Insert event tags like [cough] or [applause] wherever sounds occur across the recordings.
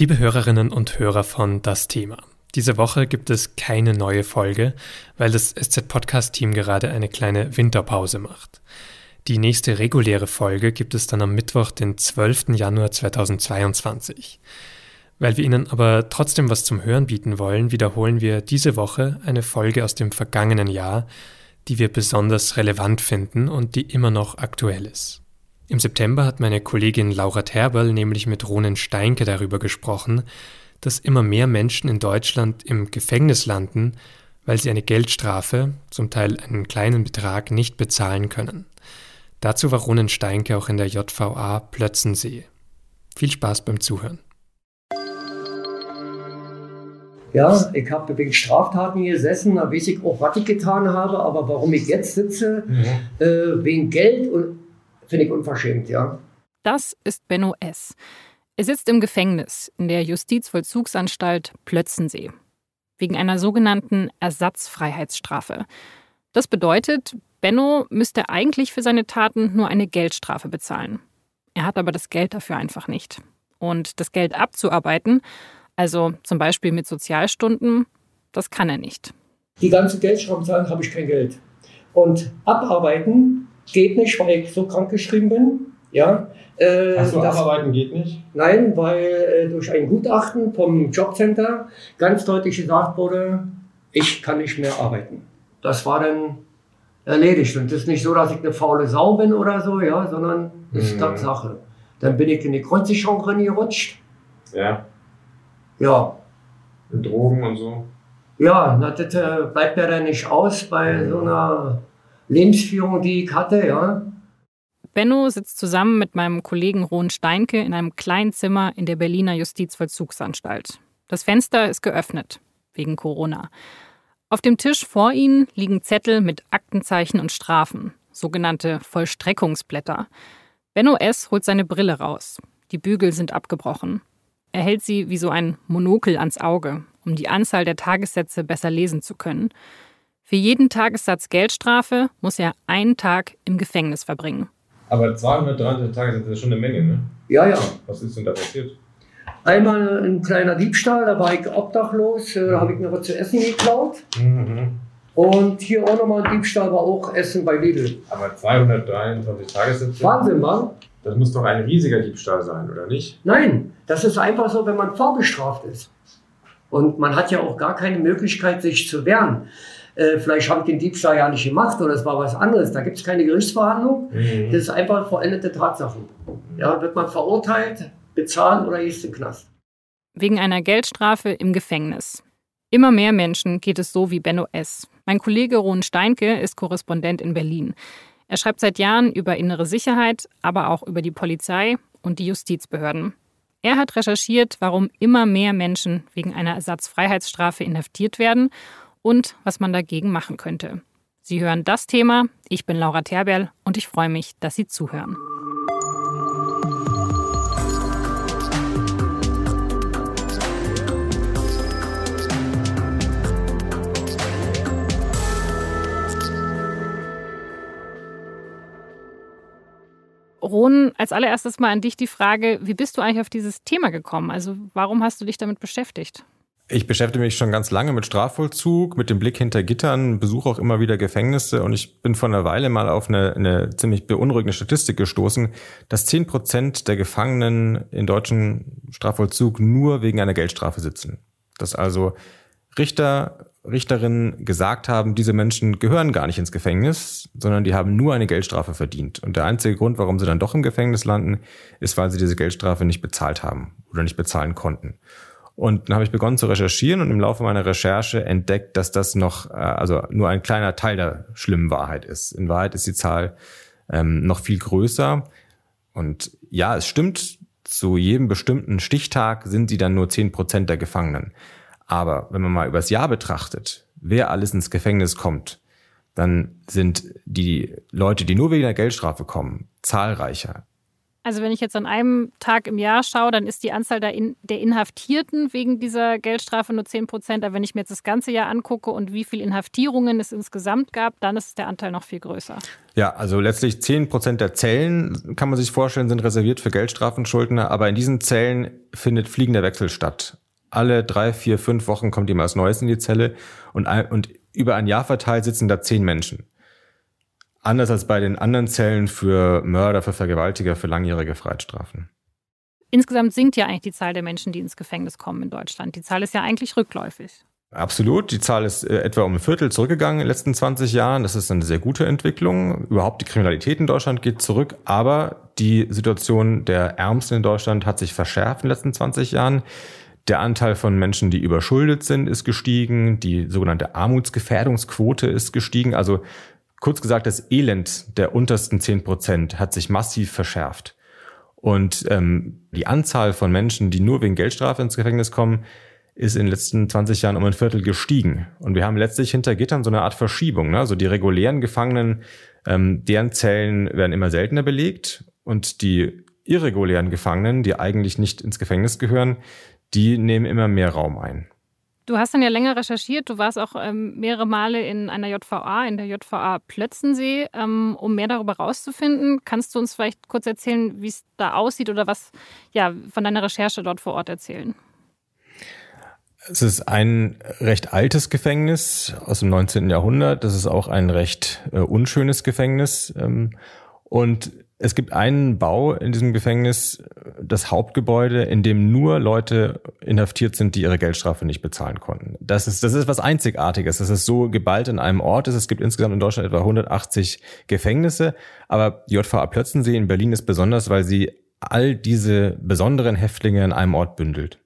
Liebe Hörerinnen und Hörer von Das Thema. Diese Woche gibt es keine neue Folge, weil das SZ-Podcast-Team gerade eine kleine Winterpause macht. Die nächste reguläre Folge gibt es dann am Mittwoch, den 12. Januar 2022. Weil wir Ihnen aber trotzdem was zum Hören bieten wollen, wiederholen wir diese Woche eine Folge aus dem vergangenen Jahr, die wir besonders relevant finden und die immer noch aktuell ist. Im September hat meine Kollegin Laura Terberl nämlich mit Ronen Steinke darüber gesprochen, dass immer mehr Menschen in Deutschland im Gefängnis landen, weil sie eine Geldstrafe, zum Teil einen kleinen Betrag, nicht bezahlen können. Dazu war Ronen Steinke auch in der JVA Plötzensee. Viel Spaß beim Zuhören. Ja, ich habe wegen Straftaten gesessen, da weiß ich auch, was ich getan habe, aber warum ich jetzt sitze, mhm. äh, wegen Geld und Finde ich unverschämt, ja. Das ist Benno S. Er sitzt im Gefängnis in der Justizvollzugsanstalt Plötzensee wegen einer sogenannten Ersatzfreiheitsstrafe. Das bedeutet, Benno müsste eigentlich für seine Taten nur eine Geldstrafe bezahlen. Er hat aber das Geld dafür einfach nicht. Und das Geld abzuarbeiten, also zum Beispiel mit Sozialstunden, das kann er nicht. Die ganze Geldstrafe zahlen habe ich kein Geld. Und abarbeiten geht nicht, weil ich so krank geschrieben bin. Ja, äh, Achso, abarbeiten geht nicht? Nein, weil äh, durch ein Gutachten vom Jobcenter ganz deutlich gesagt wurde, ich kann nicht mehr arbeiten. Das war dann erledigt. Und es ist nicht so, dass ich eine faule Sau bin oder so, ja, sondern das ist mhm. Tatsache. Dann bin ich in die Grundsicherung reingerutscht. Ja. Ja. Mit Drogen und so. Ja, na, das äh, bleibt ja dann nicht aus bei mhm. so einer Lebensführung, die ich hatte, ja. Benno sitzt zusammen mit meinem Kollegen Ron Steinke in einem kleinen Zimmer in der Berliner Justizvollzugsanstalt. Das Fenster ist geöffnet, wegen Corona. Auf dem Tisch vor ihnen liegen Zettel mit Aktenzeichen und Strafen, sogenannte Vollstreckungsblätter. Benno S. holt seine Brille raus. Die Bügel sind abgebrochen. Er hält sie wie so ein Monokel ans Auge, um die Anzahl der Tagessätze besser lesen zu können. Für jeden Tagessatz Geldstrafe muss er einen Tag im Gefängnis verbringen. Aber 230 Tage sind schon eine Menge, ne? Ja, ja. Was ist denn da passiert? Einmal ein kleiner Diebstahl, da war ich obdachlos, äh, da habe ich mir was zu essen geklaut. Mhm. Und hier auch nochmal ein Diebstahl war auch Essen bei Lidl. Aber 223 Tagessätze? Wahnsinn, Mann. Das muss doch ein riesiger Diebstahl sein, oder nicht? Nein, das ist einfach so, wenn man vorbestraft ist. Und man hat ja auch gar keine Möglichkeit, sich zu wehren äh, vielleicht habe ich den Diebstahl ja nicht gemacht oder es war was anderes. Da gibt es keine Gerichtsverhandlung. Mhm. Das ist einfach vollendete Tatsachen. Ja, wird man verurteilt, bezahlen oder ist im Knast. Wegen einer Geldstrafe im Gefängnis. Immer mehr Menschen geht es so wie Benno S. Mein Kollege Ron Steinke ist Korrespondent in Berlin. Er schreibt seit Jahren über innere Sicherheit, aber auch über die Polizei und die Justizbehörden. Er hat recherchiert, warum immer mehr Menschen wegen einer Ersatzfreiheitsstrafe inhaftiert werden und was man dagegen machen könnte. Sie hören das Thema. Ich bin Laura Terberl und ich freue mich, dass Sie zuhören. Ron, als allererstes mal an dich die Frage, wie bist du eigentlich auf dieses Thema gekommen? Also warum hast du dich damit beschäftigt? Ich beschäftige mich schon ganz lange mit Strafvollzug, mit dem Blick hinter Gittern, besuche auch immer wieder Gefängnisse und ich bin vor einer Weile mal auf eine, eine ziemlich beunruhigende Statistik gestoßen, dass zehn Prozent der Gefangenen in deutschen Strafvollzug nur wegen einer Geldstrafe sitzen. Dass also Richter, Richterinnen gesagt haben, diese Menschen gehören gar nicht ins Gefängnis, sondern die haben nur eine Geldstrafe verdient. Und der einzige Grund, warum sie dann doch im Gefängnis landen, ist, weil sie diese Geldstrafe nicht bezahlt haben oder nicht bezahlen konnten. Und dann habe ich begonnen zu recherchieren und im Laufe meiner Recherche entdeckt, dass das noch, äh, also nur ein kleiner Teil der schlimmen Wahrheit ist. In Wahrheit ist die Zahl ähm, noch viel größer. Und ja, es stimmt, zu jedem bestimmten Stichtag sind sie dann nur zehn Prozent der Gefangenen. Aber wenn man mal übers Jahr betrachtet, wer alles ins Gefängnis kommt, dann sind die Leute, die nur wegen der Geldstrafe kommen, zahlreicher. Also wenn ich jetzt an einem Tag im Jahr schaue, dann ist die Anzahl der, In der Inhaftierten wegen dieser Geldstrafe nur 10 Prozent. Aber wenn ich mir jetzt das ganze Jahr angucke und wie viele Inhaftierungen es insgesamt gab, dann ist der Anteil noch viel größer. Ja, also letztlich 10 Prozent der Zellen, kann man sich vorstellen, sind reserviert für Geldstrafenschuldner. Aber in diesen Zellen findet fliegender Wechsel statt. Alle drei, vier, fünf Wochen kommt jemand Neues in die Zelle und, und über ein Jahr verteilt sitzen da zehn Menschen. Anders als bei den anderen Zellen für Mörder, für Vergewaltiger, für langjährige Freiheitsstrafen. Insgesamt sinkt ja eigentlich die Zahl der Menschen, die ins Gefängnis kommen in Deutschland. Die Zahl ist ja eigentlich rückläufig. Absolut. Die Zahl ist äh, etwa um ein Viertel zurückgegangen in den letzten 20 Jahren. Das ist eine sehr gute Entwicklung. Überhaupt die Kriminalität in Deutschland geht zurück. Aber die Situation der Ärmsten in Deutschland hat sich verschärft in den letzten 20 Jahren. Der Anteil von Menschen, die überschuldet sind, ist gestiegen. Die sogenannte Armutsgefährdungsquote ist gestiegen. Also Kurz gesagt, das Elend der untersten zehn Prozent hat sich massiv verschärft. Und ähm, die Anzahl von Menschen, die nur wegen Geldstrafe ins Gefängnis kommen, ist in den letzten 20 Jahren um ein Viertel gestiegen. Und wir haben letztlich hinter Gittern so eine Art Verschiebung. Ne? Also die regulären Gefangenen, ähm, deren Zellen werden immer seltener belegt und die irregulären Gefangenen, die eigentlich nicht ins Gefängnis gehören, die nehmen immer mehr Raum ein. Du hast dann ja länger recherchiert. Du warst auch ähm, mehrere Male in einer JVA, in der JVA Plötzensee, ähm, um mehr darüber herauszufinden. Kannst du uns vielleicht kurz erzählen, wie es da aussieht oder was ja, von deiner Recherche dort vor Ort erzählen? Es ist ein recht altes Gefängnis aus dem 19. Jahrhundert. Das ist auch ein recht äh, unschönes Gefängnis. Ähm, und es gibt einen Bau in diesem Gefängnis, das Hauptgebäude, in dem nur Leute inhaftiert sind, die ihre Geldstrafe nicht bezahlen konnten. Das ist, das ist was Einzigartiges. Das ist so geballt in einem Ort. Es gibt insgesamt in Deutschland etwa 180 Gefängnisse. Aber JVA Plötzensee in Berlin ist besonders, weil sie all diese besonderen Häftlinge in einem Ort bündelt.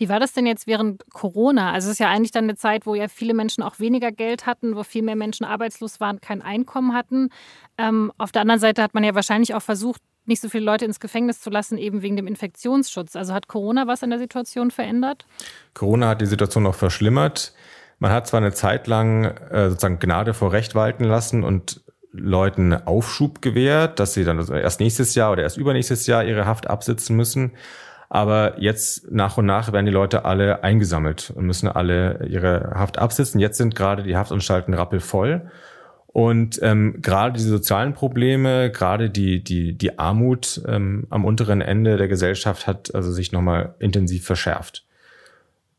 Wie war das denn jetzt während Corona? Also es ist ja eigentlich dann eine Zeit, wo ja viele Menschen auch weniger Geld hatten, wo viel mehr Menschen arbeitslos waren, kein Einkommen hatten. Ähm, auf der anderen Seite hat man ja wahrscheinlich auch versucht, nicht so viele Leute ins Gefängnis zu lassen, eben wegen dem Infektionsschutz. Also hat Corona was an der Situation verändert? Corona hat die Situation noch verschlimmert. Man hat zwar eine Zeit lang äh, sozusagen Gnade vor Recht walten lassen und Leuten Aufschub gewährt, dass sie dann erst nächstes Jahr oder erst übernächstes Jahr ihre Haft absitzen müssen. Aber jetzt nach und nach werden die Leute alle eingesammelt und müssen alle ihre Haft absitzen. Jetzt sind gerade die Haftanstalten rappelvoll. Und ähm, gerade die sozialen Probleme, gerade die, die, die Armut ähm, am unteren Ende der Gesellschaft hat also sich nochmal intensiv verschärft.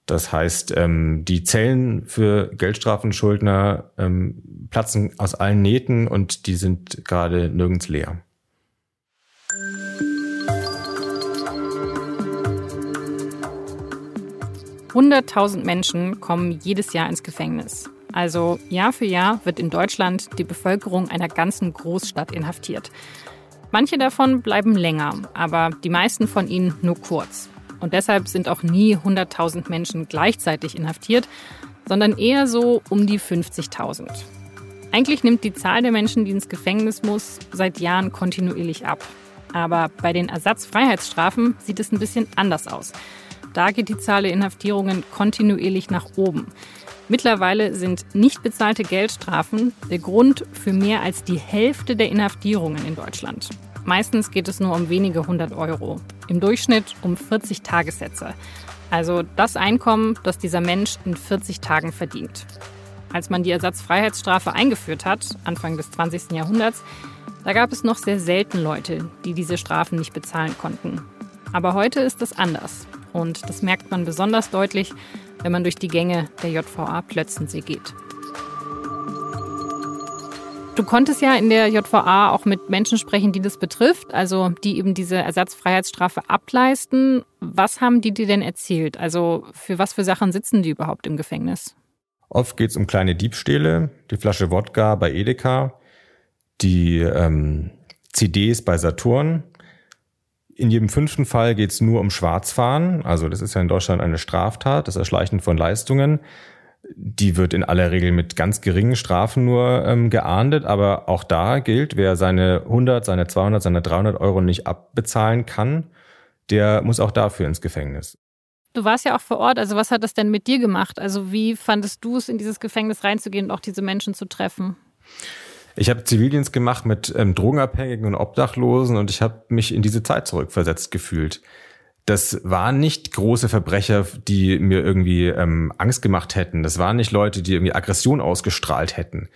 Das heißt, ähm, die Zellen für Geldstrafenschuldner ähm, platzen aus allen Nähten und die sind gerade nirgends leer. 100.000 Menschen kommen jedes Jahr ins Gefängnis. Also Jahr für Jahr wird in Deutschland die Bevölkerung einer ganzen Großstadt inhaftiert. Manche davon bleiben länger, aber die meisten von ihnen nur kurz. Und deshalb sind auch nie 100.000 Menschen gleichzeitig inhaftiert, sondern eher so um die 50.000. Eigentlich nimmt die Zahl der Menschen, die ins Gefängnis muss, seit Jahren kontinuierlich ab. Aber bei den Ersatzfreiheitsstrafen sieht es ein bisschen anders aus. Da geht die Zahl der Inhaftierungen kontinuierlich nach oben. Mittlerweile sind nicht bezahlte Geldstrafen der Grund für mehr als die Hälfte der Inhaftierungen in Deutschland. Meistens geht es nur um wenige hundert Euro, im Durchschnitt um 40 Tagessätze. Also das Einkommen, das dieser Mensch in 40 Tagen verdient. Als man die Ersatzfreiheitsstrafe eingeführt hat, Anfang des 20. Jahrhunderts, da gab es noch sehr selten Leute, die diese Strafen nicht bezahlen konnten. Aber heute ist es anders. Und das merkt man besonders deutlich, wenn man durch die Gänge der JVA Plötzensee geht. Du konntest ja in der JVA auch mit Menschen sprechen, die das betrifft, also die eben diese Ersatzfreiheitsstrafe ableisten. Was haben die dir denn erzählt? Also für was für Sachen sitzen die überhaupt im Gefängnis? Oft geht es um kleine Diebstähle, die Flasche Wodka bei Edeka, die ähm, CDs bei Saturn, in jedem fünften Fall geht es nur um Schwarzfahren. Also das ist ja in Deutschland eine Straftat, das Erschleichen von Leistungen. Die wird in aller Regel mit ganz geringen Strafen nur ähm, geahndet, aber auch da gilt, wer seine 100, seine 200, seine 300 Euro nicht abbezahlen kann, der muss auch dafür ins Gefängnis. Du warst ja auch vor Ort, also was hat das denn mit dir gemacht? Also wie fandest du es, in dieses Gefängnis reinzugehen und auch diese Menschen zu treffen? Ich habe Zivildienst gemacht mit ähm, Drogenabhängigen und Obdachlosen und ich habe mich in diese Zeit zurückversetzt gefühlt. Das waren nicht große Verbrecher, die mir irgendwie ähm, Angst gemacht hätten. Das waren nicht Leute, die irgendwie Aggression ausgestrahlt hätten,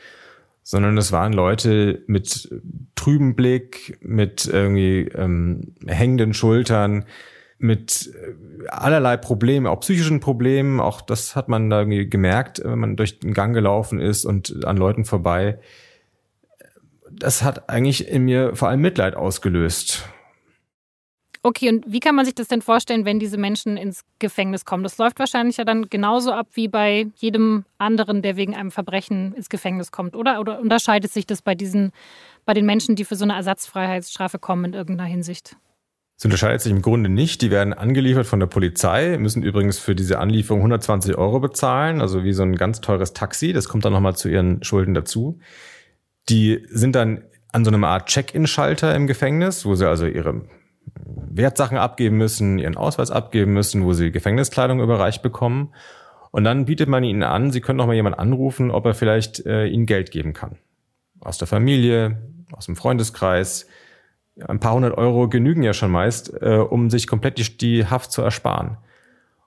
sondern das waren Leute mit trübem Blick, mit irgendwie ähm, hängenden Schultern, mit äh, allerlei Problemen, auch psychischen Problemen. Auch das hat man da irgendwie gemerkt, wenn man durch den Gang gelaufen ist und an Leuten vorbei. Das hat eigentlich in mir vor allem Mitleid ausgelöst. Okay, und wie kann man sich das denn vorstellen, wenn diese Menschen ins Gefängnis kommen? Das läuft wahrscheinlich ja dann genauso ab wie bei jedem anderen, der wegen einem Verbrechen ins Gefängnis kommt, oder? Oder unterscheidet sich das bei diesen, bei den Menschen, die für so eine Ersatzfreiheitsstrafe kommen in irgendeiner Hinsicht? Es unterscheidet sich im Grunde nicht. Die werden angeliefert von der Polizei, müssen übrigens für diese Anlieferung 120 Euro bezahlen, also wie so ein ganz teures Taxi. Das kommt dann nochmal zu ihren Schulden dazu. Die sind dann an so einer Art Check-in-Schalter im Gefängnis, wo sie also ihre Wertsachen abgeben müssen, ihren Ausweis abgeben müssen, wo sie Gefängniskleidung überreicht bekommen. Und dann bietet man ihnen an, sie können noch mal jemand anrufen, ob er vielleicht äh, ihnen Geld geben kann. Aus der Familie, aus dem Freundeskreis. Ein paar hundert Euro genügen ja schon meist, äh, um sich komplett die, die Haft zu ersparen.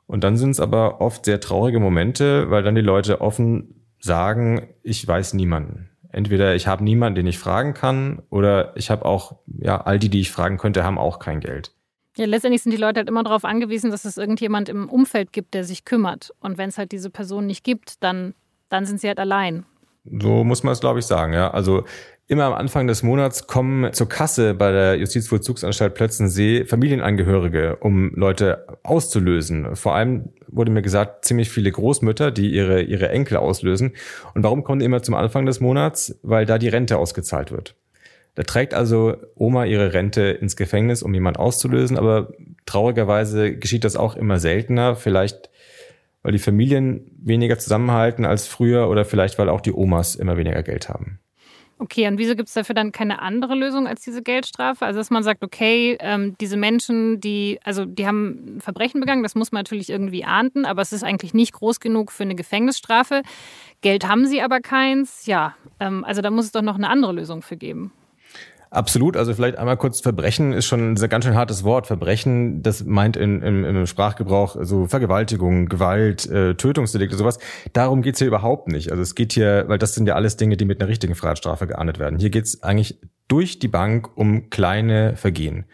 Und dann sind es aber oft sehr traurige Momente, weil dann die Leute offen sagen, ich weiß niemanden. Entweder ich habe niemanden, den ich fragen kann, oder ich habe auch, ja, all die, die ich fragen könnte, haben auch kein Geld. Ja, letztendlich sind die Leute halt immer darauf angewiesen, dass es irgendjemand im Umfeld gibt, der sich kümmert. Und wenn es halt diese Person nicht gibt, dann, dann sind sie halt allein. So muss man es, glaube ich, sagen, ja. Also Immer am Anfang des Monats kommen zur Kasse bei der Justizvollzugsanstalt Plötzensee Familienangehörige, um Leute auszulösen. Vor allem wurde mir gesagt, ziemlich viele Großmütter, die ihre, ihre Enkel auslösen. Und warum kommen die immer zum Anfang des Monats? Weil da die Rente ausgezahlt wird. Da trägt also Oma ihre Rente ins Gefängnis, um jemand auszulösen, aber traurigerweise geschieht das auch immer seltener. Vielleicht weil die Familien weniger zusammenhalten als früher oder vielleicht weil auch die Omas immer weniger Geld haben. Okay, und wieso gibt es dafür dann keine andere Lösung als diese Geldstrafe? Also dass man sagt, okay, ähm, diese Menschen, die, also die haben Verbrechen begangen, das muss man natürlich irgendwie ahnden, aber es ist eigentlich nicht groß genug für eine Gefängnisstrafe. Geld haben sie aber keins. Ja, ähm, also da muss es doch noch eine andere Lösung für geben. Absolut. Also vielleicht einmal kurz Verbrechen ist schon ein ganz schön hartes Wort. Verbrechen, das meint in, im, im Sprachgebrauch so Vergewaltigung, Gewalt, äh, Tötungsdelikte, sowas. Darum geht's hier überhaupt nicht. Also es geht hier, weil das sind ja alles Dinge, die mit einer richtigen Freiheitsstrafe geahndet werden. Hier geht's eigentlich durch die Bank um kleine Vergehen.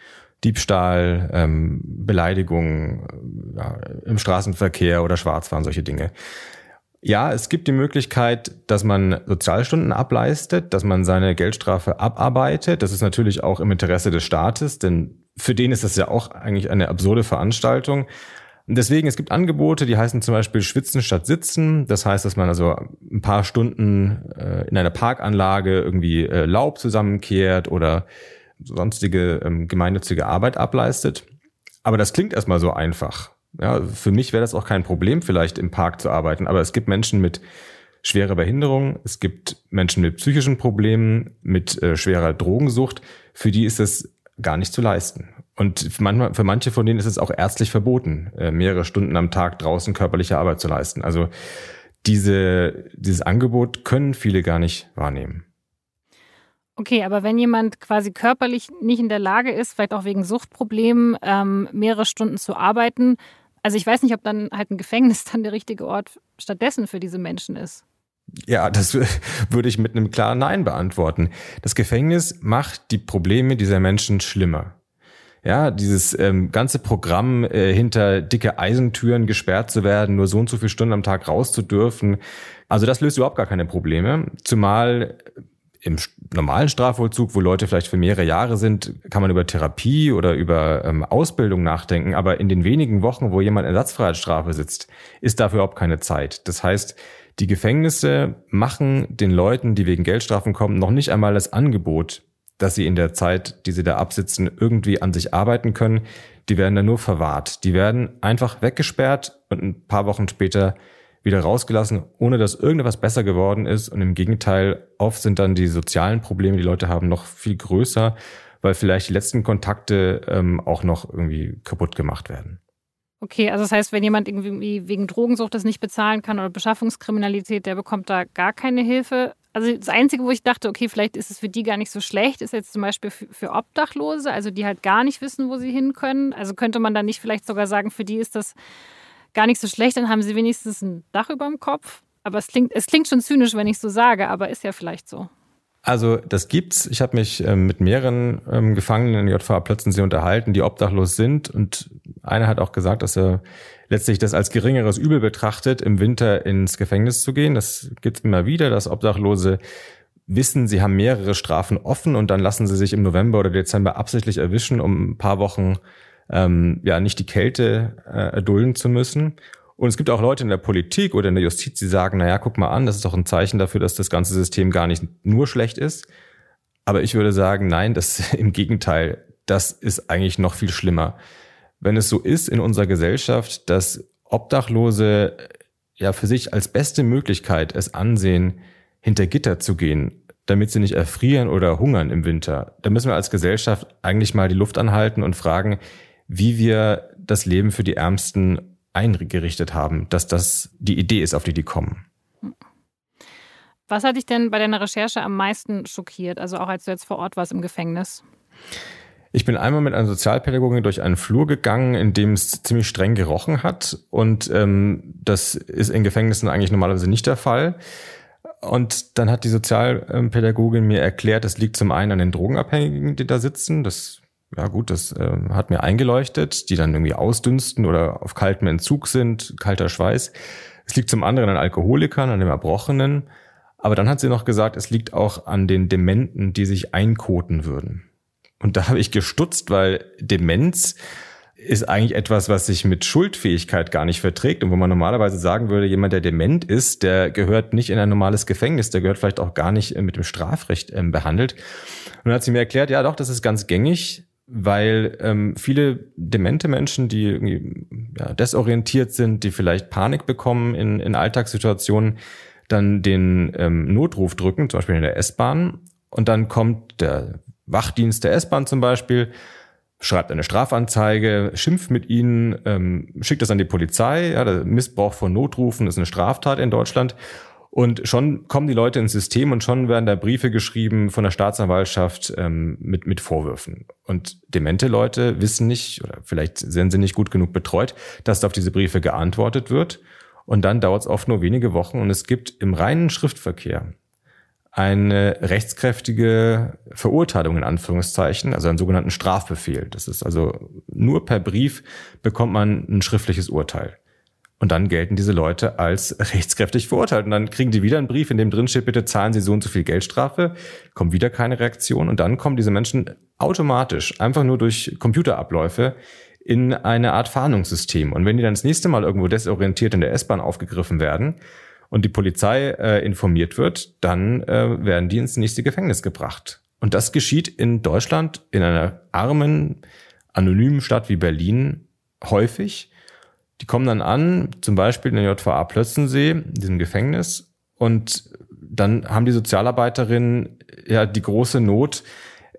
Diebstahl, ähm, Beleidigung ja, im Straßenverkehr oder Schwarzfahren, solche Dinge. Ja, es gibt die Möglichkeit, dass man Sozialstunden ableistet, dass man seine Geldstrafe abarbeitet. Das ist natürlich auch im Interesse des Staates, denn für den ist das ja auch eigentlich eine absurde Veranstaltung. Und deswegen, es gibt Angebote, die heißen zum Beispiel Schwitzen statt Sitzen. Das heißt, dass man also ein paar Stunden äh, in einer Parkanlage irgendwie äh, Laub zusammenkehrt oder sonstige ähm, gemeinnützige Arbeit ableistet. Aber das klingt erstmal so einfach. Ja, für mich wäre das auch kein Problem, vielleicht im Park zu arbeiten, aber es gibt Menschen mit schwerer Behinderung, es gibt Menschen mit psychischen Problemen, mit äh, schwerer Drogensucht, für die ist es gar nicht zu leisten. Und manchmal, für manche von denen ist es auch ärztlich verboten, äh, mehrere Stunden am Tag draußen körperliche Arbeit zu leisten. Also diese, dieses Angebot können viele gar nicht wahrnehmen. Okay, aber wenn jemand quasi körperlich nicht in der Lage ist, vielleicht auch wegen Suchtproblemen, ähm, mehrere Stunden zu arbeiten, also ich weiß nicht, ob dann halt ein Gefängnis dann der richtige Ort stattdessen für diese Menschen ist. Ja, das [laughs] würde ich mit einem klaren Nein beantworten. Das Gefängnis macht die Probleme dieser Menschen schlimmer. Ja, dieses ähm, ganze Programm äh, hinter dicke Eisentüren gesperrt zu werden, nur so und so viele Stunden am Tag raus zu dürfen, also das löst überhaupt gar keine Probleme. Zumal im normalen Strafvollzug, wo Leute vielleicht für mehrere Jahre sind, kann man über Therapie oder über ähm, Ausbildung nachdenken. Aber in den wenigen Wochen, wo jemand Ersatzfreiheitsstrafe sitzt, ist dafür überhaupt keine Zeit. Das heißt, die Gefängnisse machen den Leuten, die wegen Geldstrafen kommen, noch nicht einmal das Angebot, dass sie in der Zeit, die sie da absitzen, irgendwie an sich arbeiten können. Die werden dann nur verwahrt. Die werden einfach weggesperrt und ein paar Wochen später wieder rausgelassen, ohne dass irgendetwas besser geworden ist. Und im Gegenteil, oft sind dann die sozialen Probleme, die Leute haben, noch viel größer, weil vielleicht die letzten Kontakte ähm, auch noch irgendwie kaputt gemacht werden. Okay, also das heißt, wenn jemand irgendwie wegen Drogensucht das nicht bezahlen kann oder Beschaffungskriminalität, der bekommt da gar keine Hilfe. Also das Einzige, wo ich dachte, okay, vielleicht ist es für die gar nicht so schlecht, ist jetzt zum Beispiel für, Obdachlose, also die halt gar nicht wissen, wo sie hin können. Also könnte man dann nicht vielleicht sogar sagen, für die ist das gar nicht so schlecht, dann haben sie wenigstens ein Dach über dem Kopf. Aber es klingt, es klingt schon zynisch, wenn ich so sage, aber ist ja vielleicht so. Also das gibt's. Ich habe mich ähm, mit mehreren ähm, Gefangenen in JVA Plötzensee unterhalten, die obdachlos sind. Und einer hat auch gesagt, dass er letztlich das als geringeres Übel betrachtet, im Winter ins Gefängnis zu gehen. Das gibt's immer wieder, dass Obdachlose wissen, sie haben mehrere Strafen offen und dann lassen sie sich im November oder Dezember absichtlich erwischen, um ein paar Wochen ähm, ja nicht die Kälte äh, erdulden zu müssen. Und es gibt auch Leute in der Politik oder in der Justiz, die sagen, naja, guck mal an, das ist doch ein Zeichen dafür, dass das ganze System gar nicht nur schlecht ist. Aber ich würde sagen, nein, das [laughs] im Gegenteil, das ist eigentlich noch viel schlimmer. Wenn es so ist in unserer Gesellschaft, dass Obdachlose ja für sich als beste Möglichkeit es ansehen, hinter Gitter zu gehen, damit sie nicht erfrieren oder hungern im Winter, dann müssen wir als Gesellschaft eigentlich mal die Luft anhalten und fragen, wie wir das Leben für die Ärmsten eingerichtet haben, dass das die Idee ist, auf die die kommen. Was hat dich denn bei deiner Recherche am meisten schockiert, also auch als du jetzt vor Ort warst im Gefängnis? Ich bin einmal mit einer Sozialpädagogin durch einen Flur gegangen, in dem es ziemlich streng gerochen hat. Und ähm, das ist in Gefängnissen eigentlich normalerweise nicht der Fall. Und dann hat die Sozialpädagogin mir erklärt, das liegt zum einen an den Drogenabhängigen, die da sitzen. Das ja gut, das äh, hat mir eingeleuchtet, die dann irgendwie ausdünsten oder auf kaltem Entzug sind, kalter Schweiß. Es liegt zum anderen an Alkoholikern, an dem Erbrochenen. Aber dann hat sie noch gesagt, es liegt auch an den Dementen, die sich einkoten würden. Und da habe ich gestutzt, weil Demenz ist eigentlich etwas, was sich mit Schuldfähigkeit gar nicht verträgt und wo man normalerweise sagen würde, jemand, der dement ist, der gehört nicht in ein normales Gefängnis, der gehört vielleicht auch gar nicht äh, mit dem Strafrecht ähm, behandelt. Und dann hat sie mir erklärt, ja doch, das ist ganz gängig weil ähm, viele demente Menschen, die irgendwie ja, desorientiert sind, die vielleicht Panik bekommen in, in Alltagssituationen, dann den ähm, Notruf drücken, zum Beispiel in der S-Bahn, und dann kommt der Wachdienst der S-Bahn zum Beispiel, schreibt eine Strafanzeige, schimpft mit ihnen, ähm, schickt das an die Polizei. Ja, der Missbrauch von Notrufen ist eine Straftat in Deutschland. Und schon kommen die Leute ins System und schon werden da Briefe geschrieben von der Staatsanwaltschaft ähm, mit, mit Vorwürfen. Und demente Leute wissen nicht, oder vielleicht sind sie nicht gut genug betreut, dass auf diese Briefe geantwortet wird. Und dann dauert es oft nur wenige Wochen und es gibt im reinen Schriftverkehr eine rechtskräftige Verurteilung in Anführungszeichen, also einen sogenannten Strafbefehl. Das ist also nur per Brief bekommt man ein schriftliches Urteil. Und dann gelten diese Leute als [laughs] rechtskräftig verurteilt. Und dann kriegen die wieder einen Brief, in dem drin steht, bitte zahlen Sie so und so viel Geldstrafe, kommt wieder keine Reaktion. Und dann kommen diese Menschen automatisch, einfach nur durch Computerabläufe, in eine Art Fahndungssystem. Und wenn die dann das nächste Mal irgendwo desorientiert in der S-Bahn aufgegriffen werden und die Polizei äh, informiert wird, dann äh, werden die ins nächste Gefängnis gebracht. Und das geschieht in Deutschland, in einer armen, anonymen Stadt wie Berlin häufig. Die kommen dann an, zum Beispiel in der JVA Plötzensee, in diesem Gefängnis, und dann haben die Sozialarbeiterinnen ja die große Not,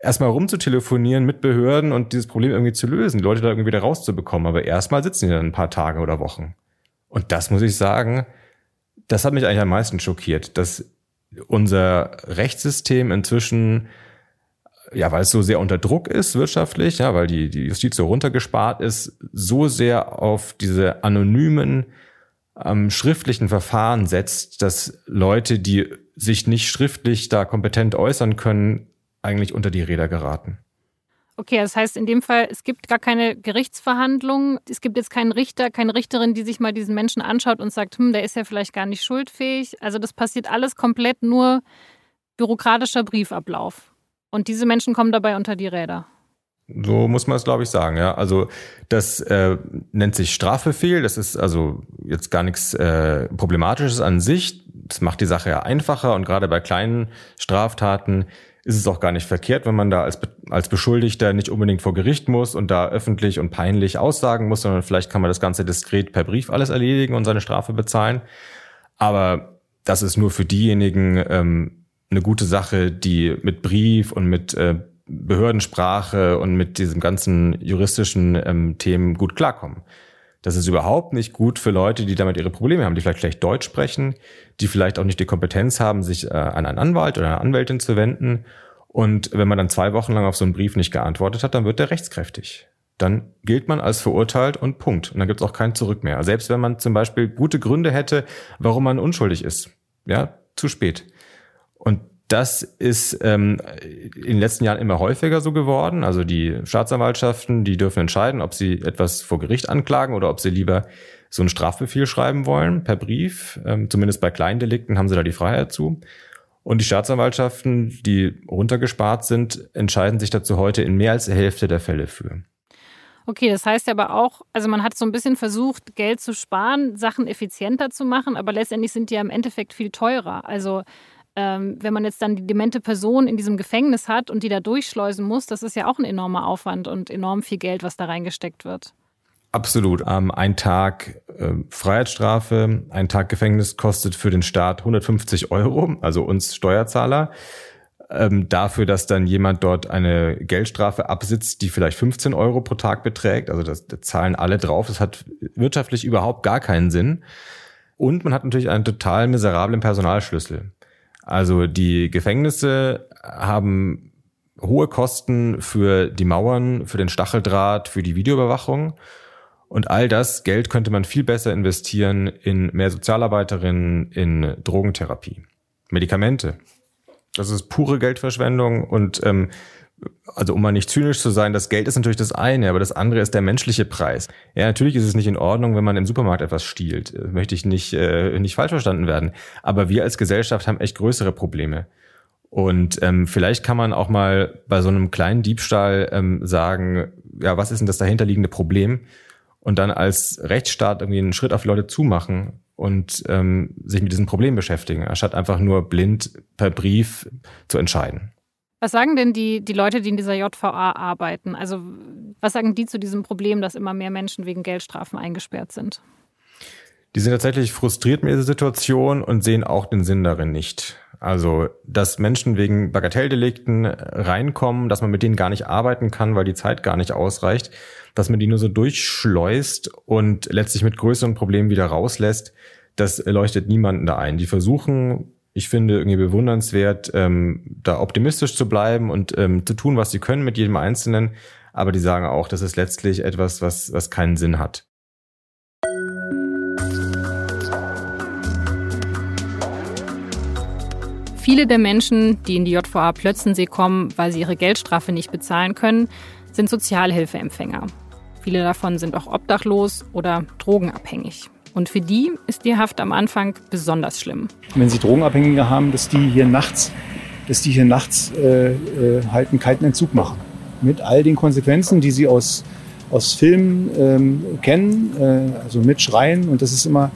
erstmal rumzutelefonieren mit Behörden und dieses Problem irgendwie zu lösen, die Leute da irgendwie wieder rauszubekommen. Aber erstmal sitzen die dann ein paar Tage oder Wochen. Und das muss ich sagen, das hat mich eigentlich am meisten schockiert, dass unser Rechtssystem inzwischen ja, weil es so sehr unter Druck ist wirtschaftlich, ja, weil die, die Justiz so runtergespart ist, so sehr auf diese anonymen ähm, schriftlichen Verfahren setzt, dass Leute, die sich nicht schriftlich da kompetent äußern können, eigentlich unter die Räder geraten. Okay, das heißt in dem Fall, es gibt gar keine Gerichtsverhandlung. Es gibt jetzt keinen Richter, keine Richterin, die sich mal diesen Menschen anschaut und sagt, hm, der ist ja vielleicht gar nicht schuldfähig. Also das passiert alles komplett nur bürokratischer Briefablauf. Und diese Menschen kommen dabei unter die Räder. So muss man es, glaube ich, sagen. Ja, also das äh, nennt sich Strafbefehl. Das ist also jetzt gar nichts äh, Problematisches an sich. Das macht die Sache ja einfacher und gerade bei kleinen Straftaten ist es auch gar nicht verkehrt, wenn man da als, als Beschuldigter nicht unbedingt vor Gericht muss und da öffentlich und peinlich aussagen muss, sondern vielleicht kann man das Ganze diskret per Brief alles erledigen und seine Strafe bezahlen. Aber das ist nur für diejenigen ähm, eine gute Sache, die mit Brief und mit äh, Behördensprache und mit diesem ganzen juristischen ähm, Themen gut klarkommen. Das ist überhaupt nicht gut für Leute, die damit ihre Probleme haben, die vielleicht schlecht Deutsch sprechen, die vielleicht auch nicht die Kompetenz haben, sich äh, an einen Anwalt oder eine Anwältin zu wenden. Und wenn man dann zwei Wochen lang auf so einen Brief nicht geantwortet hat, dann wird der rechtskräftig. Dann gilt man als verurteilt und Punkt. Und dann gibt es auch kein Zurück mehr. Selbst wenn man zum Beispiel gute Gründe hätte, warum man unschuldig ist. Ja, zu spät. Und das ist ähm, in den letzten Jahren immer häufiger so geworden. Also die Staatsanwaltschaften, die dürfen entscheiden, ob sie etwas vor Gericht anklagen oder ob sie lieber so einen Strafbefehl schreiben wollen per Brief. Ähm, zumindest bei kleinen Delikten haben sie da die Freiheit zu. Und die Staatsanwaltschaften, die runtergespart sind, entscheiden sich dazu heute in mehr als der Hälfte der Fälle für. Okay, das heißt aber auch, also man hat so ein bisschen versucht, Geld zu sparen, Sachen effizienter zu machen, aber letztendlich sind die ja im Endeffekt viel teurer. Also ähm, wenn man jetzt dann die demente Person in diesem Gefängnis hat und die da durchschleusen muss, das ist ja auch ein enormer Aufwand und enorm viel Geld, was da reingesteckt wird. Absolut. Ähm, ein Tag äh, Freiheitsstrafe, ein Tag Gefängnis kostet für den Staat 150 Euro, also uns Steuerzahler. Ähm, dafür, dass dann jemand dort eine Geldstrafe absitzt, die vielleicht 15 Euro pro Tag beträgt. Also das, das zahlen alle drauf. Das hat wirtschaftlich überhaupt gar keinen Sinn. Und man hat natürlich einen total miserablen Personalschlüssel. Also die Gefängnisse haben hohe Kosten für die Mauern, für den Stacheldraht, für die Videoüberwachung. Und all das Geld könnte man viel besser investieren in mehr Sozialarbeiterinnen, in Drogentherapie, Medikamente. Das ist pure Geldverschwendung und ähm, also um mal nicht zynisch zu sein, das Geld ist natürlich das eine, aber das andere ist der menschliche Preis. Ja, natürlich ist es nicht in Ordnung, wenn man im Supermarkt etwas stiehlt. Äh, möchte ich nicht, äh, nicht falsch verstanden werden. Aber wir als Gesellschaft haben echt größere Probleme. Und ähm, vielleicht kann man auch mal bei so einem kleinen Diebstahl ähm, sagen, ja, was ist denn das dahinterliegende Problem? Und dann als Rechtsstaat irgendwie einen Schritt auf die Leute zumachen und ähm, sich mit diesem Problem beschäftigen, anstatt einfach nur blind per Brief zu entscheiden. Was sagen denn die, die Leute, die in dieser JVA arbeiten? Also was sagen die zu diesem Problem, dass immer mehr Menschen wegen Geldstrafen eingesperrt sind? Die sind tatsächlich frustriert mit dieser Situation und sehen auch den Sinn darin nicht. Also, dass Menschen wegen Bagatelldelikten reinkommen, dass man mit denen gar nicht arbeiten kann, weil die Zeit gar nicht ausreicht, dass man die nur so durchschleust und letztlich mit größeren Problemen wieder rauslässt, das leuchtet niemanden da ein. Die versuchen ich finde irgendwie bewundernswert, ähm, da optimistisch zu bleiben und ähm, zu tun, was sie können mit jedem Einzelnen. Aber die sagen auch, das ist letztlich etwas, was, was keinen Sinn hat. Viele der Menschen, die in die JVA Plötzensee kommen, weil sie ihre Geldstrafe nicht bezahlen können, sind Sozialhilfeempfänger. Viele davon sind auch obdachlos oder drogenabhängig. Und für die ist die Haft am Anfang besonders schlimm. Wenn sie Drogenabhängige haben, dass die hier nachts, dass die hier nachts äh, äh, halt einen kalten Entzug machen. Mit all den Konsequenzen, die sie aus, aus Filmen ähm, kennen, äh, also mit Schreien. Und das ist immer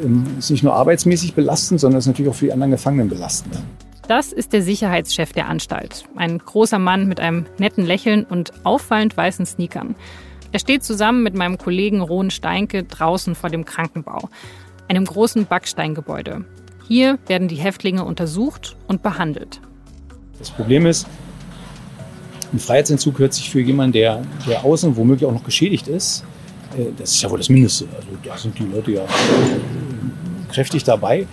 ähm, ist nicht nur arbeitsmäßig belastend, sondern ist natürlich auch für die anderen Gefangenen belastend. Das ist der Sicherheitschef der Anstalt. Ein großer Mann mit einem netten Lächeln und auffallend weißen Sneakern. Er steht zusammen mit meinem Kollegen Rohn Steinke draußen vor dem Krankenbau, einem großen Backsteingebäude. Hier werden die Häftlinge untersucht und behandelt. Das Problem ist, ein Freiheitsentzug hört sich für jemanden, der, der außen womöglich auch noch geschädigt ist, äh, das ist ja wohl das Mindeste. Also da sind die Leute ja kräftig dabei.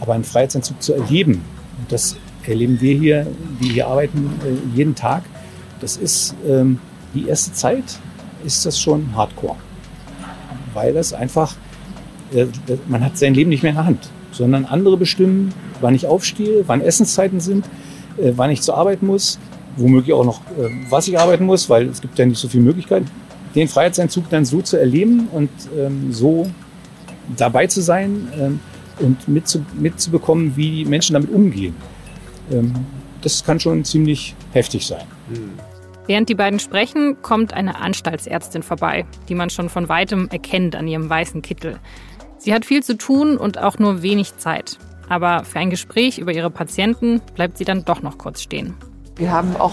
Aber einen Freiheitsentzug zu erleben, das erleben wir hier, die hier arbeiten, äh, jeden Tag, das ist ähm, die erste Zeit, ist das schon Hardcore. Weil das einfach, äh, man hat sein Leben nicht mehr in der Hand, sondern andere bestimmen, wann ich aufstehe, wann Essenszeiten sind, äh, wann ich zur Arbeit muss, womöglich auch noch, äh, was ich arbeiten muss, weil es gibt ja nicht so viele Möglichkeiten. Den Freiheitseinzug dann so zu erleben und ähm, so dabei zu sein ähm, und mitzu, mitzubekommen, wie Menschen damit umgehen. Ähm, das kann schon ziemlich heftig sein. Mhm. Während die beiden sprechen, kommt eine Anstaltsärztin vorbei, die man schon von weitem erkennt an ihrem weißen Kittel. Sie hat viel zu tun und auch nur wenig Zeit. Aber für ein Gespräch über ihre Patienten bleibt sie dann doch noch kurz stehen. Wir haben auch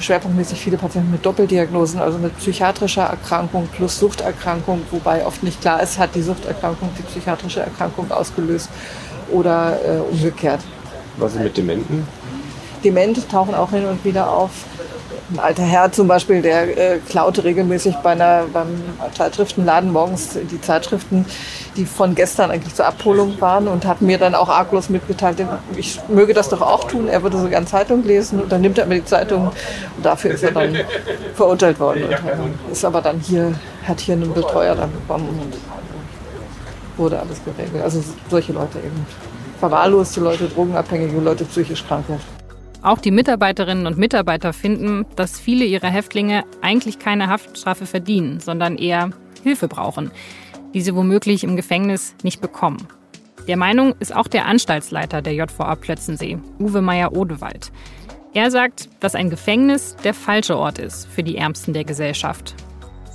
schwerpunktmäßig viele Patienten mit Doppeldiagnosen, also mit psychiatrischer Erkrankung plus Suchterkrankung, wobei oft nicht klar ist, hat die Suchterkrankung die psychiatrische Erkrankung ausgelöst oder äh, umgekehrt. Was ist mit Dementen? Demente tauchen auch hin und wieder auf ein alter Herr zum Beispiel, der äh, klaute regelmäßig bei einer, beim Zeitschriftenladen morgens die Zeitschriften, die von gestern eigentlich zur Abholung waren und hat mir dann auch arglos mitgeteilt, ich möge das doch auch tun, er würde so gern Zeitung lesen und dann nimmt er mir die Zeitung und dafür ist er dann verurteilt worden und ist aber dann hier, hat hier einen Betreuer dann bekommen und wurde alles geregelt. Also solche Leute eben. Verwahrloste Leute, drogenabhängige Leute, psychisch Kranke. Auch die Mitarbeiterinnen und Mitarbeiter finden, dass viele ihrer Häftlinge eigentlich keine Haftstrafe verdienen, sondern eher Hilfe brauchen, die sie womöglich im Gefängnis nicht bekommen. Der Meinung ist auch der Anstaltsleiter der JVA Plötzensee, Uwe Meyer-Odewald. Er sagt, dass ein Gefängnis der falsche Ort ist für die Ärmsten der Gesellschaft.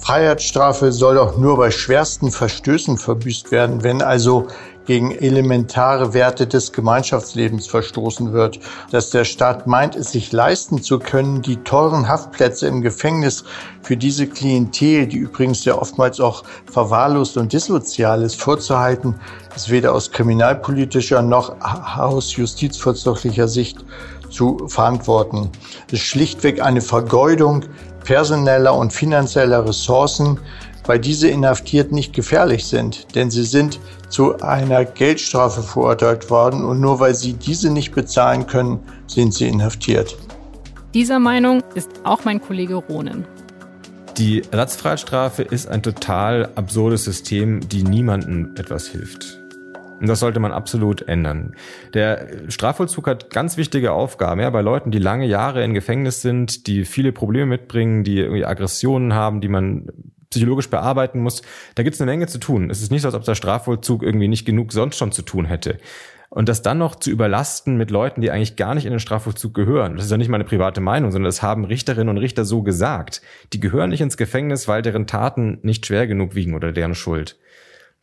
Freiheitsstrafe soll doch nur bei schwersten Verstößen verbüßt werden, wenn also gegen elementare Werte des Gemeinschaftslebens verstoßen wird. Dass der Staat meint, es sich leisten zu können, die teuren Haftplätze im Gefängnis für diese Klientel, die übrigens ja oftmals auch verwahrlost und dissozial ist, vorzuhalten, ist weder aus kriminalpolitischer noch aus justizvollzüglicher Sicht zu verantworten. Es ist schlichtweg eine Vergeudung personeller und finanzieller Ressourcen, weil diese Inhaftierten nicht gefährlich sind, denn sie sind zu einer Geldstrafe verurteilt worden und nur weil sie diese nicht bezahlen können, sind sie inhaftiert. Dieser Meinung ist auch mein Kollege Ronen. Die Ersatzfreiheitsstrafe ist ein total absurdes System, die niemandem etwas hilft. Und das sollte man absolut ändern. Der Strafvollzug hat ganz wichtige Aufgaben. Ja, bei Leuten, die lange Jahre in Gefängnis sind, die viele Probleme mitbringen, die irgendwie Aggressionen haben, die man psychologisch bearbeiten muss, da gibt es eine Menge zu tun. Es ist nicht so, als ob der Strafvollzug irgendwie nicht genug sonst schon zu tun hätte. Und das dann noch zu überlasten mit Leuten, die eigentlich gar nicht in den Strafvollzug gehören. Das ist ja nicht meine private Meinung, sondern das haben Richterinnen und Richter so gesagt. Die gehören nicht ins Gefängnis, weil deren Taten nicht schwer genug wiegen oder deren Schuld.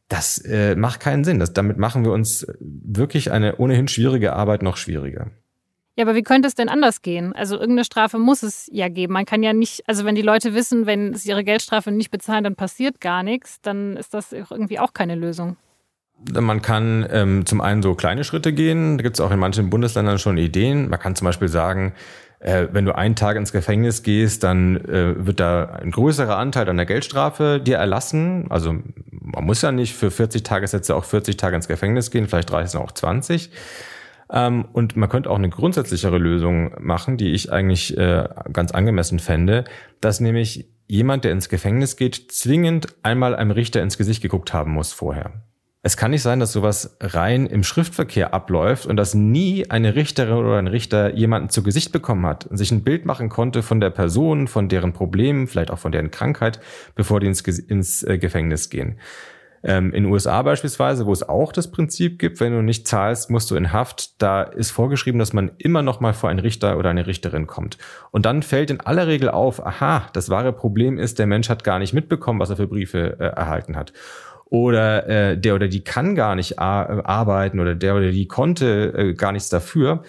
Das äh, macht keinen Sinn. Das, damit machen wir uns wirklich eine ohnehin schwierige Arbeit noch schwieriger. Ja, aber wie könnte es denn anders gehen? Also irgendeine Strafe muss es ja geben. Man kann ja nicht, also wenn die Leute wissen, wenn sie ihre Geldstrafe nicht bezahlen, dann passiert gar nichts, dann ist das irgendwie auch keine Lösung. Man kann ähm, zum einen so kleine Schritte gehen. Da gibt es auch in manchen Bundesländern schon Ideen. Man kann zum Beispiel sagen, äh, wenn du einen Tag ins Gefängnis gehst, dann äh, wird da ein größerer Anteil an der Geldstrafe dir erlassen. Also man muss ja nicht für 40 Tagessätze auch 40 Tage ins Gefängnis gehen, vielleicht reichen es auch 20. Ähm, und man könnte auch eine grundsätzlichere Lösung machen, die ich eigentlich äh, ganz angemessen fände, dass nämlich jemand, der ins Gefängnis geht, zwingend einmal einem Richter ins Gesicht geguckt haben muss vorher. Es kann nicht sein, dass sowas rein im Schriftverkehr abläuft und dass nie eine Richterin oder ein Richter jemanden zu Gesicht bekommen hat und sich ein Bild machen konnte von der Person, von deren Problemen, vielleicht auch von deren Krankheit, bevor die ins, äh, Gefängnis gehen. Ähm, in USA beispielsweise, wo es auch das Prinzip gibt, wenn du nicht zahlst, musst du in Haft. Da ist vorgeschrieben, dass man immer noch mal vor einen Richter oder eine Richterin kommt. Und dann fällt in aller Regel auf, aha, das wahre Problem ist, der Mensch hat gar nicht mitbekommen, was er für Briefe äh, erhalten hat oder äh, der oder die kann gar nicht arbeiten oder der oder die konnte äh, gar nichts dafür.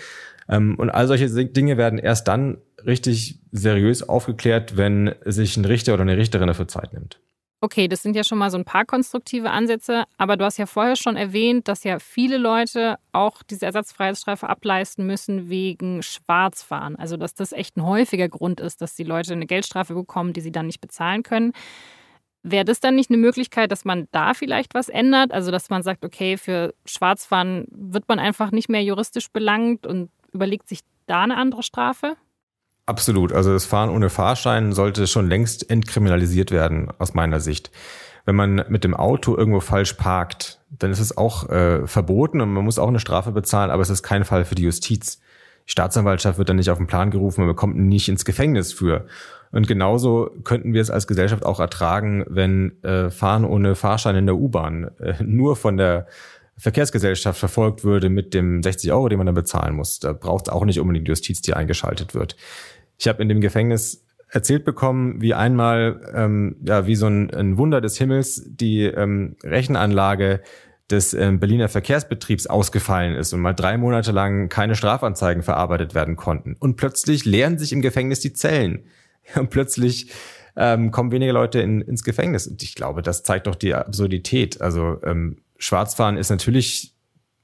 Ähm, und all solche Dinge werden erst dann richtig seriös aufgeklärt, wenn sich ein Richter oder eine Richterin dafür Zeit nimmt. Okay, das sind ja schon mal so ein paar konstruktive Ansätze, aber du hast ja vorher schon erwähnt, dass ja viele Leute auch diese Ersatzfreiheitsstrafe ableisten müssen wegen Schwarzfahren. Also dass das echt ein häufiger Grund ist, dass die Leute eine Geldstrafe bekommen, die sie dann nicht bezahlen können. Wäre das dann nicht eine Möglichkeit, dass man da vielleicht was ändert? Also, dass man sagt, okay, für Schwarzfahren wird man einfach nicht mehr juristisch belangt und überlegt sich da eine andere Strafe? Absolut. Also das Fahren ohne Fahrschein sollte schon längst entkriminalisiert werden, aus meiner Sicht. Wenn man mit dem Auto irgendwo falsch parkt, dann ist es auch äh, verboten und man muss auch eine Strafe bezahlen, aber es ist kein Fall für die Justiz. Die Staatsanwaltschaft wird dann nicht auf den Plan gerufen, man bekommt nicht ins Gefängnis für. Und genauso könnten wir es als Gesellschaft auch ertragen, wenn äh, Fahren ohne Fahrschein in der U-Bahn äh, nur von der Verkehrsgesellschaft verfolgt würde mit dem 60 Euro, den man dann bezahlen muss. Da braucht es auch nicht unbedingt Justiz, die eingeschaltet wird. Ich habe in dem Gefängnis erzählt bekommen, wie einmal, ähm, ja, wie so ein, ein Wunder des Himmels die ähm, Rechenanlage des ähm, Berliner Verkehrsbetriebs ausgefallen ist und mal drei Monate lang keine Strafanzeigen verarbeitet werden konnten. Und plötzlich leeren sich im Gefängnis die Zellen. [laughs] Und plötzlich ähm, kommen weniger Leute in, ins Gefängnis. Und ich glaube, das zeigt doch die Absurdität. Also ähm, Schwarzfahren ist natürlich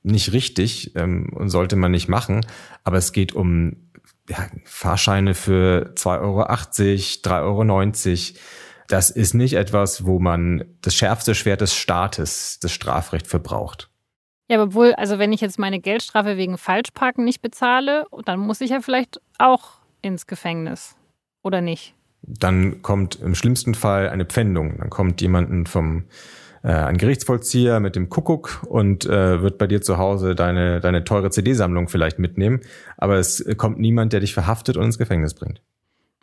nicht richtig ähm, und sollte man nicht machen, aber es geht um ja, Fahrscheine für 2,80 Euro, 3,90 Euro. Das ist nicht etwas, wo man das schärfste Schwert des Staates, das Strafrecht verbraucht. Ja, aber wohl, also wenn ich jetzt meine Geldstrafe wegen Falschparken nicht bezahle, dann muss ich ja vielleicht auch ins Gefängnis. Oder nicht? Dann kommt im schlimmsten Fall eine Pfändung. Dann kommt jemanden vom äh, ein Gerichtsvollzieher mit dem Kuckuck und äh, wird bei dir zu Hause deine, deine teure CD-Sammlung vielleicht mitnehmen. Aber es kommt niemand, der dich verhaftet und ins Gefängnis bringt.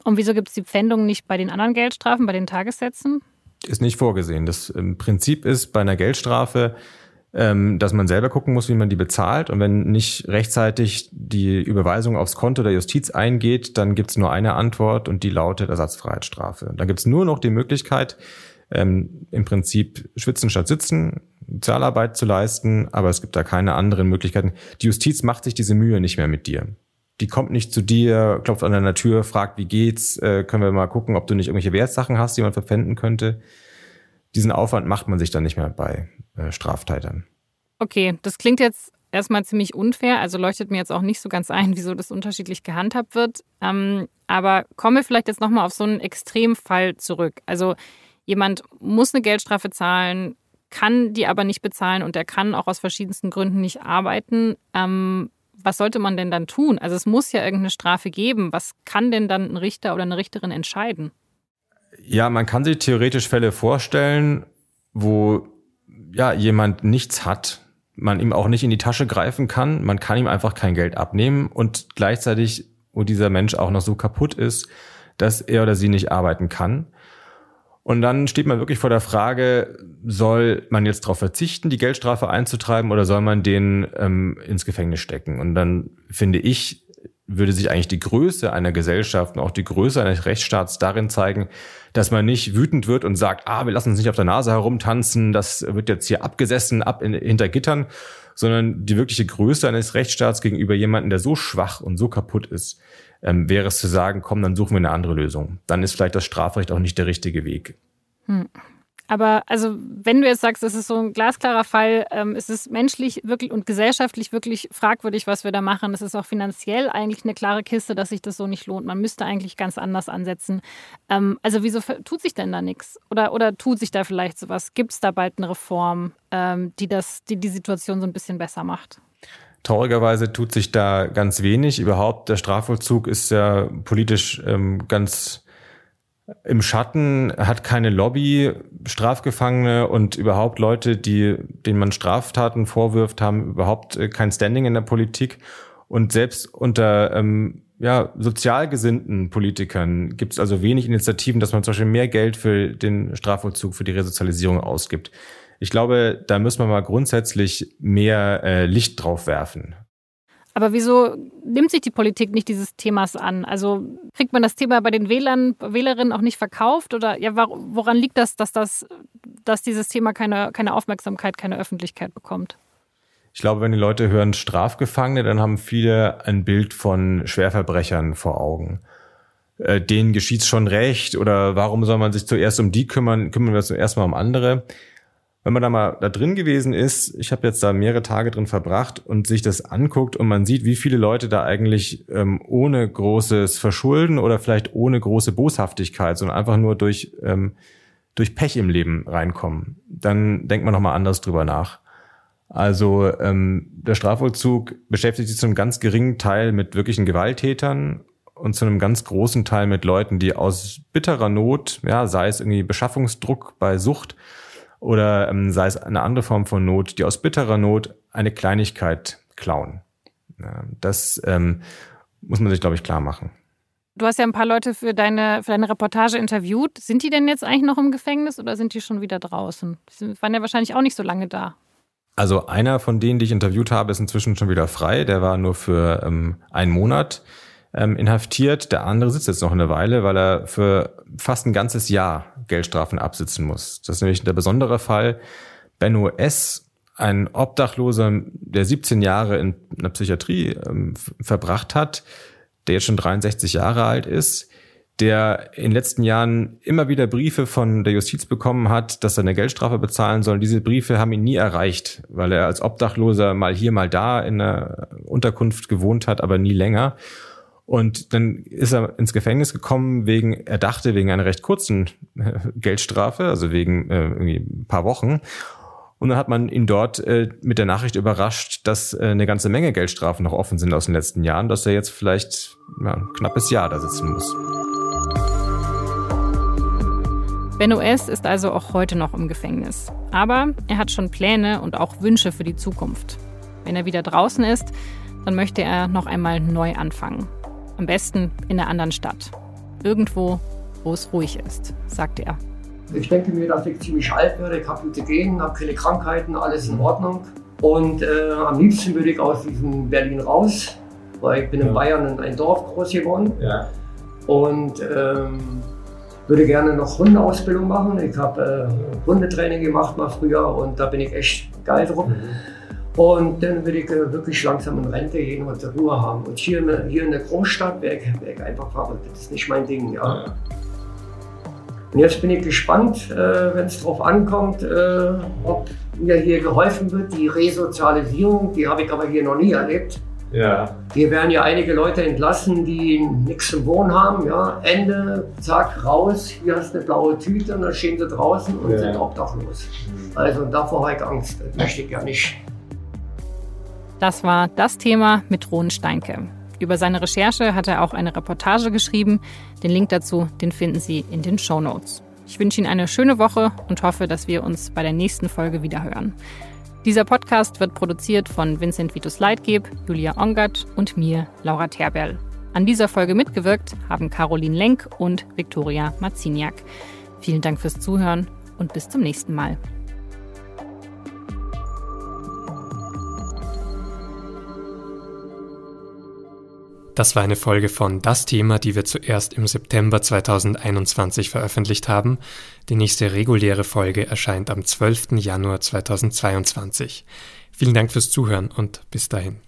Und wieso gibt es die Pfändung nicht bei den anderen Geldstrafen, bei den Tagessätzen? Ist nicht vorgesehen. Das Prinzip ist bei einer Geldstrafe, ähm, dass man selber gucken muss, wie man die bezahlt. Und wenn nicht rechtzeitig die Überweisung aufs Konto der Justiz eingeht, dann gibt es nur eine Antwort und die lautet Ersatzfreiheitsstrafe. Dann gibt es nur noch die Möglichkeit, ähm, im Prinzip schwitzen statt sitzen, Sozialarbeit zu leisten, aber es gibt da keine anderen Möglichkeiten. Die Justiz macht sich diese Mühe nicht mehr mit dir. Die kommt nicht zu dir, klopft an deiner Tür, fragt, wie geht's, äh, können wir mal gucken, ob du nicht irgendwelche Wertsachen hast, die man verpfänden könnte. Diesen Aufwand macht man sich dann nicht mehr bei äh, Straftätern. Okay, das klingt jetzt erstmal ziemlich unfair, also leuchtet mir jetzt auch nicht so ganz ein, [laughs] wieso das unterschiedlich gehandhabt wird. Ähm, aber komme vielleicht jetzt nochmal auf so einen Extremfall zurück. Also jemand muss eine Geldstrafe zahlen, kann die aber nicht bezahlen und er kann auch aus verschiedensten Gründen nicht arbeiten. Ähm, was sollte man denn dann tun? Also es muss ja irgendeine Strafe geben. Was kann denn dann ein Richter oder eine Richterin entscheiden? Ja, man kann sich theoretisch Fälle vorstellen, wo ja jemand nichts hat, man ihm auch nicht in die Tasche greifen kann, man kann ihm einfach kein Geld abnehmen und gleichzeitig, wo dieser Mensch auch noch so kaputt ist, dass er oder sie nicht arbeiten kann. Und dann steht man wirklich vor der Frage, soll man jetzt darauf verzichten, die Geldstrafe einzutreiben oder soll man den ähm, ins Gefängnis stecken? Und dann finde ich, würde sich eigentlich die Größe einer Gesellschaft und auch die Größe eines Rechtsstaats darin zeigen, dass man nicht wütend wird und sagt, ah, wir lassen uns nicht auf der Nase herumtanzen, das wird jetzt hier abgesessen, ab in, hinter Gittern, sondern die wirkliche Größe eines Rechtsstaats gegenüber jemandem, der so schwach und so kaputt ist, ähm, wäre es zu sagen, komm, dann suchen wir eine andere Lösung. Dann ist vielleicht das Strafrecht auch nicht der richtige Weg. Hm. Aber also, wenn du jetzt sagst, es ist so ein glasklarer Fall, ähm, es ist menschlich wirklich und gesellschaftlich wirklich fragwürdig, was wir da machen. Es ist auch finanziell eigentlich eine klare Kiste, dass sich das so nicht lohnt. Man müsste eigentlich ganz anders ansetzen. Ähm, also, wieso tut sich denn da nichts? Oder, oder tut sich da vielleicht sowas? Gibt es da bald eine Reform, ähm, die, das, die die Situation so ein bisschen besser macht? Traurigerweise tut sich da ganz wenig. Überhaupt der Strafvollzug ist ja politisch ähm, ganz im Schatten, hat keine Lobby, Strafgefangene und überhaupt Leute, die, denen man Straftaten vorwirft, haben überhaupt äh, kein Standing in der Politik. Und selbst unter ähm, ja, sozial gesinnten Politikern gibt es also wenig Initiativen, dass man zum Beispiel mehr Geld für den Strafvollzug, für die Resozialisierung ausgibt. Ich glaube, da müssen wir mal grundsätzlich mehr äh, Licht drauf werfen. Aber wieso nimmt sich die Politik nicht dieses Themas an? Also kriegt man das Thema bei den Wählern, Wählerinnen auch nicht verkauft? Oder ja, woran liegt das, dass, das, dass dieses Thema keine, keine Aufmerksamkeit, keine Öffentlichkeit bekommt? Ich glaube, wenn die Leute hören Strafgefangene, dann haben viele ein Bild von Schwerverbrechern vor Augen. Äh, denen geschieht schon recht oder warum soll man sich zuerst um die kümmern, kümmern wir uns zuerst mal um andere wenn man da mal da drin gewesen ist, ich habe jetzt da mehrere Tage drin verbracht und sich das anguckt und man sieht, wie viele Leute da eigentlich ähm, ohne großes Verschulden oder vielleicht ohne große Boshaftigkeit, sondern einfach nur durch, ähm, durch Pech im Leben reinkommen, dann denkt man nochmal anders drüber nach. Also ähm, der Strafvollzug beschäftigt sich zu einem ganz geringen Teil mit wirklichen Gewalttätern und zu einem ganz großen Teil mit Leuten, die aus bitterer Not, ja, sei es irgendwie Beschaffungsdruck bei Sucht, oder ähm, sei es eine andere Form von Not, die aus bitterer Not eine Kleinigkeit klauen. Ja, das ähm, muss man sich, glaube ich, klar machen. Du hast ja ein paar Leute für deine, für deine Reportage interviewt. Sind die denn jetzt eigentlich noch im Gefängnis oder sind die schon wieder draußen? Die waren ja wahrscheinlich auch nicht so lange da. Also einer von denen, die ich interviewt habe, ist inzwischen schon wieder frei. Der war nur für ähm, einen Monat ähm, inhaftiert. Der andere sitzt jetzt noch eine Weile, weil er für fast ein ganzes Jahr Geldstrafen absitzen muss. Das ist nämlich der besondere Fall. Benno S., ein Obdachloser, der 17 Jahre in einer Psychiatrie ähm, verbracht hat, der jetzt schon 63 Jahre alt ist, der in den letzten Jahren immer wieder Briefe von der Justiz bekommen hat, dass er eine Geldstrafe bezahlen soll. Diese Briefe haben ihn nie erreicht, weil er als Obdachloser mal hier, mal da in einer Unterkunft gewohnt hat, aber nie länger. Und dann ist er ins Gefängnis gekommen wegen, er dachte wegen einer recht kurzen äh, Geldstrafe, also wegen äh, irgendwie ein paar Wochen. Und dann hat man ihn dort äh, mit der Nachricht überrascht, dass äh, eine ganze Menge Geldstrafen noch offen sind aus den letzten Jahren, dass er jetzt vielleicht ja, ein knappes Jahr da sitzen muss. Benno S. ist also auch heute noch im Gefängnis. Aber er hat schon Pläne und auch Wünsche für die Zukunft. Wenn er wieder draußen ist, dann möchte er noch einmal neu anfangen. Am besten in einer anderen Stadt. Irgendwo, wo es ruhig ist, sagt er. Ich denke mir, dass ich ziemlich alt werde, ich habe gute Genen, habe keine Krankheiten, alles in Ordnung. Und äh, am liebsten würde ich aus diesem Berlin raus, weil ich bin in Bayern in ein Dorf groß geworden. Ja. Und ähm, würde gerne noch Hundeausbildung machen. Ich habe äh, Hundetraining gemacht mal früher und da bin ich echt geil drauf. Mhm. Und dann würde ich wirklich langsam in Rente gehen und Ruhe haben. Und hier, in- hier in der Großstadt wäre ich, wär ich einfach verrückt. Das ist nicht mein Ding. Ja. Und jetzt bin ich gespannt, äh, wenn es darauf ankommt, äh, ob mir hier geholfen wird. Die Resozialisierung, die habe ich aber hier noch nie erlebt. Ja. Hier werden ja einige Leute entlassen, die nichts zum Wohnen haben. Ja. Ende, zack, raus, hier hast du eine blaue Tüte und dann stehen sie draußen und Ja. sind obdachlos. Also davor habe ich Angst. Das möchte ich ja nicht. Das war das Thema mit Ron Steinke. Über seine Recherche hat er auch eine Reportage geschrieben. Den Link dazu, den finden Sie in den Show Notes. Ich wünsche Ihnen eine schöne Woche und hoffe, dass wir uns bei der nächsten Folge wieder hören. Dieser Podcast wird produziert von Vincent Vitus Leitgeb, Julia Ongert und mir, Laura Terberl. An dieser Folge mitgewirkt haben Caroline Lenk und Viktoria Maziniak. Vielen Dank fürs Zuhören und bis zum nächsten Mal. Das war eine Folge von Das Thema, die wir zuerst im September 2021 veröffentlicht haben. Die nächste reguläre Folge erscheint am 12. Januar 2022. Vielen Dank fürs Zuhören und bis dahin.